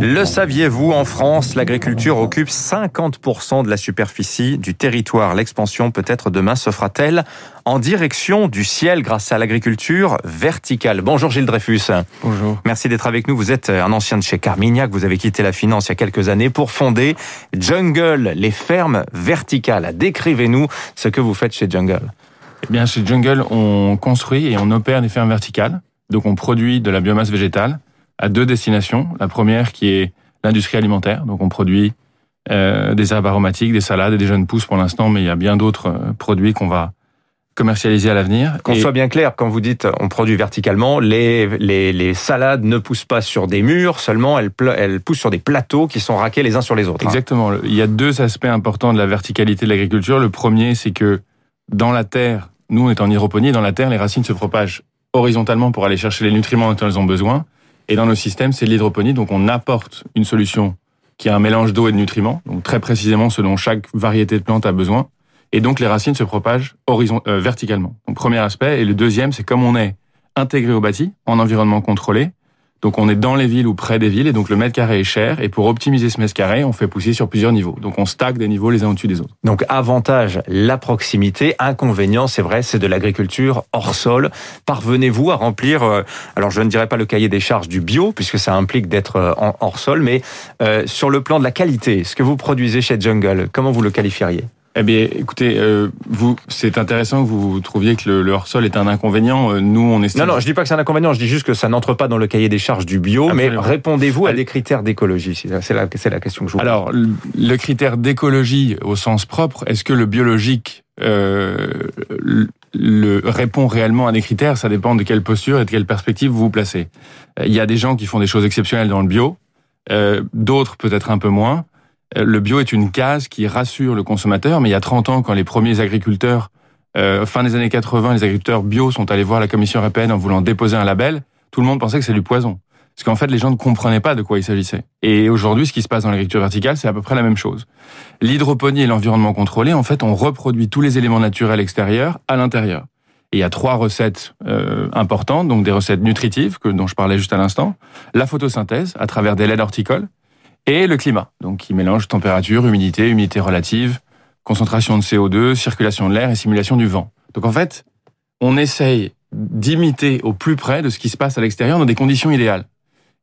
Le saviez-vous, en France, l'agriculture occupe 50% de la superficie du territoire. L'expansion peut-être demain se fera-t-elle en direction du ciel grâce à l'agriculture verticale? Bonjour Gilles Dreyfus. Bonjour. Merci d'être avec nous. Vous êtes un ancien de chez Carmignac. Vous avez quitté la finance il y a quelques années pour fonder Jungle, les fermes verticales. Décrivez-nous ce que vous faites chez Jungle. Eh bien, chez Jungle, on construit et on opère des fermes verticales. Donc, on produit de la biomasse végétale à deux destinations. La première qui est l'industrie alimentaire. Donc on produit euh, des herbes aromatiques, des salades et des jeunes pousses pour l'instant, mais il y a bien d'autres euh, produits qu'on va commercialiser à l'avenir. Qu'on soit bien clair, quand vous dites on produit verticalement, les, les, les, salades ne poussent pas sur des murs, seulement elles, elles poussent sur des plateaux qui sont raqués les uns sur les autres. Hein. Exactement. Il y a deux aspects importants de la verticalité de l'agriculture. Le premier, c'est que dans la terre, nous on est en hydroponie, dans la terre, les racines se propagent horizontalement pour aller chercher les nutriments dont elles ont besoin. Et dans nos systèmes, c'est l'hydroponie. Donc, on apporte une solution qui a un mélange d'eau et de nutriments, donc très précisément selon chaque variété de plante a besoin. Et donc, les racines se propagent horizon, euh, verticalement. Donc, premier aspect. Et le deuxième, c'est comme on est intégré au bâti, en environnement contrôlé, donc on est dans les villes ou près des villes et donc le mètre carré est cher et pour optimiser ce mètre carré, on fait pousser sur plusieurs niveaux. Donc on stack des niveaux les uns au-dessus des autres. Donc avantage, la proximité, inconvénient, c'est vrai, c'est de l'agriculture hors sol. Parvenez-vous à remplir, euh, alors je ne dirais pas le cahier des charges du bio puisque ça implique d'être euh, hors sol, mais euh, sur le plan de la qualité, ce que vous produisez chez Jungle, comment vous le qualifieriez? Eh bien, écoutez, euh, vous, c'est intéressant que vous trouviez que le, hors-sol est un inconvénient. Euh, nous, on estime... Non, non, je dis pas que c'est un inconvénient. Je dis juste que ça n'entre pas dans le cahier des charges du bio. Mais répondez-vous à des critères d'écologie C'est la, c'est la question que je vous pose. Alors, le critère d'écologie au sens propre, est-ce que le biologique euh, le, répond réellement à des critères? Ça dépend de quelle posture et de quelle perspective vous vous placez. Il y a des gens qui font des choses exceptionnelles dans le bio, euh, d'autres peut-être un peu moins. Le bio est une case qui rassure le consommateur, mais il y a 30 ans, quand les premiers agriculteurs, euh, fin des années 80, les agriculteurs bio sont allés voir la Commission européenne en voulant déposer un label, tout le monde pensait que c'est du poison. Parce qu'en fait, les gens ne comprenaient pas de quoi il s'agissait. Et aujourd'hui, ce qui se passe dans l'agriculture verticale, c'est à peu près la même chose. L'hydroponie et l'environnement contrôlé, en fait, on reproduit tous les éléments naturels extérieurs à l'intérieur. Et il y a trois recettes euh, importantes, donc des recettes nutritives, que, dont je parlais juste à l'instant, la photosynthèse, à travers des laides horticoles, et le climat, donc qui mélange température, humidité, humidité relative, concentration de CO2, circulation de l'air et simulation du vent. Donc en fait, on essaye d'imiter au plus près de ce qui se passe à l'extérieur dans des conditions idéales.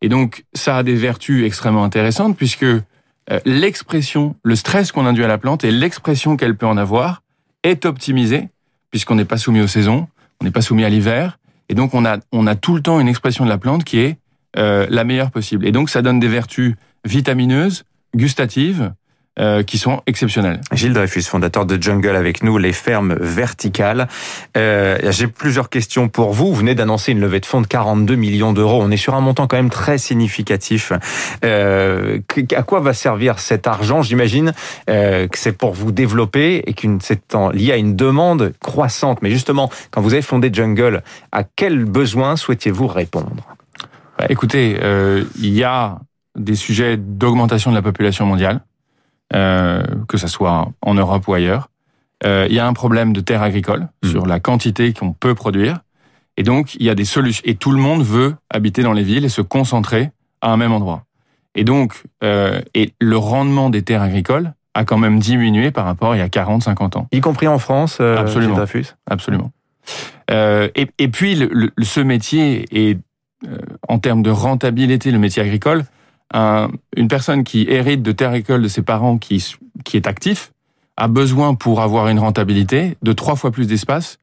Et donc ça a des vertus extrêmement intéressantes puisque euh, l'expression, le stress qu'on induit à la plante et l'expression qu'elle peut en avoir est optimisée puisqu'on n'est pas soumis aux saisons, on n'est pas soumis à l'hiver, et donc on a, on a tout le temps une expression de la plante qui est euh, la meilleure possible. Et donc ça donne des vertus vitamineuses, gustatives, euh, qui sont exceptionnelles. Gilles Dreyfus, fondateur de Jungle avec nous, les fermes verticales. Euh, J'ai plusieurs questions pour vous. Vous venez d'annoncer une levée de fonds de 42 millions d'euros. On est sur un montant quand même très significatif. Euh, à quoi va servir cet argent? J'imagine que c'est pour vous développer et que c'est lié à une demande croissante. Mais justement, quand vous avez fondé Jungle, à quels besoins souhaitiez-vous répondre? Bah, Écoutez, il y a des sujets d'augmentation de la population mondiale, euh, que ce soit en Europe ou ailleurs. Euh, il y a un problème de terre agricole mmh. sur la quantité qu'on peut produire. Et donc, il y a des solutions. Et tout le monde veut habiter dans les villes et se concentrer à un même endroit. Et donc, euh, et le rendement des terres agricoles a quand même diminué par rapport à il y a 40, 50 ans. Y compris en France, Absolument. Absolument. Et, et, puis, le, ce métier est, en termes de rentabilité, le métier agricole, une personne qui hérite de terre agricole de ses parents qui, qui est actif a besoin pour avoir une rentabilité de trois fois plus d'espace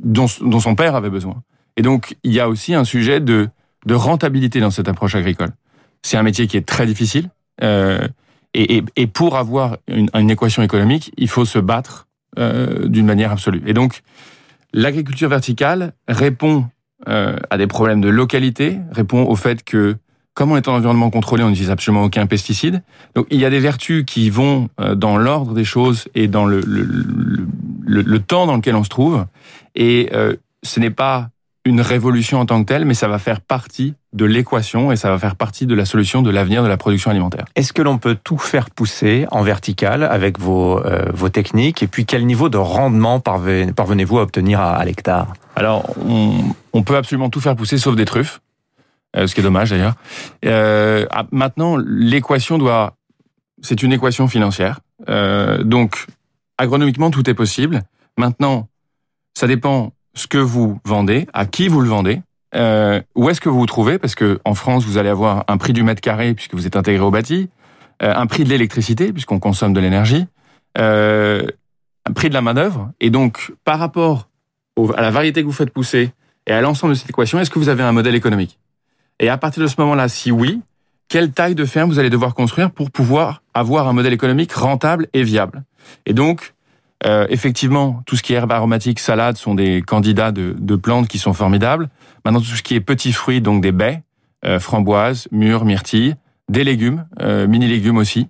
dont, dont son père avait besoin. Et donc, il y a aussi un sujet de, de rentabilité dans cette approche agricole. C'est un métier qui est très difficile. Euh, et, et, pour avoir une, une, équation économique, il faut se battre euh, d'une manière absolue. Et donc, l'agriculture verticale répond euh, à des problèmes de localité, répond au fait que comme on est en environnement contrôlé, on n'utilise absolument aucun pesticide. Donc il y a des vertus qui vont euh, dans l'ordre des choses et dans le, le, le, le, temps dans lequel on se trouve. Et euh, ce n'est pas une révolution en tant que telle, mais ça va faire partie de l'équation et ça va faire partie de la solution de l'avenir de la production alimentaire. Est-ce que l'on peut tout faire pousser en vertical avec vos, euh, vos techniques? Et puis quel niveau de rendement parvenez-vous à obtenir à, à l'hectare? Alors on, on peut absolument tout faire pousser sauf des truffes. Ce qui est dommage d'ailleurs. Ah, maintenant, l'équation doit, c'est une équation financière. donc, agronomiquement, tout est possible. Maintenant, ça dépend ce que vous vendez, à qui vous le vendez. Euh, où est-ce que vous vous trouvez Parce que en France, vous allez avoir un prix du mètre carré puisque vous êtes intégré au bâti, euh, un prix de l'électricité puisqu'on consomme de l'énergie, euh, un prix de la main d'œuvre. Et donc, par rapport à la variété que vous faites pousser et à l'ensemble de cette équation, est-ce que vous avez un modèle économique? Et à partir de ce moment-là, si oui, quelle taille de ferme vous allez devoir construire pour pouvoir avoir un modèle économique rentable et viable? Et donc, euh, effectivement, tout ce qui est herbe aromatique, salade sont des candidats de, de, plantes qui sont formidables. Maintenant, tout ce qui est petits fruits, donc des baies, euh, framboises, mûres, myrtilles, des légumes, euh, mini-légumes aussi.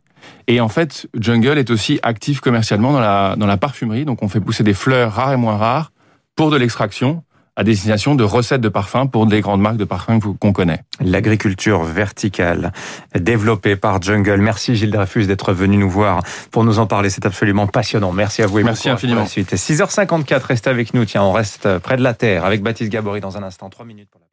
Et en fait, Jungle est aussi actif commercialement dans la, dans la parfumerie. Donc, on fait pousser des fleurs rares et moins rares pour de l'extraction à destination de recettes de parfums pour des grandes marques de parfums qu'on connaît. L'agriculture verticale développée par Jungle. Merci Gilles Dreyfus d'être venu nous voir pour nous en parler. C'est absolument passionnant. Merci à vous et Merci infiniment. Suite. 6h54, restez avec nous. Tiens, on reste près de la terre avec Baptiste Gabory dans un instant. Trois minutes pour la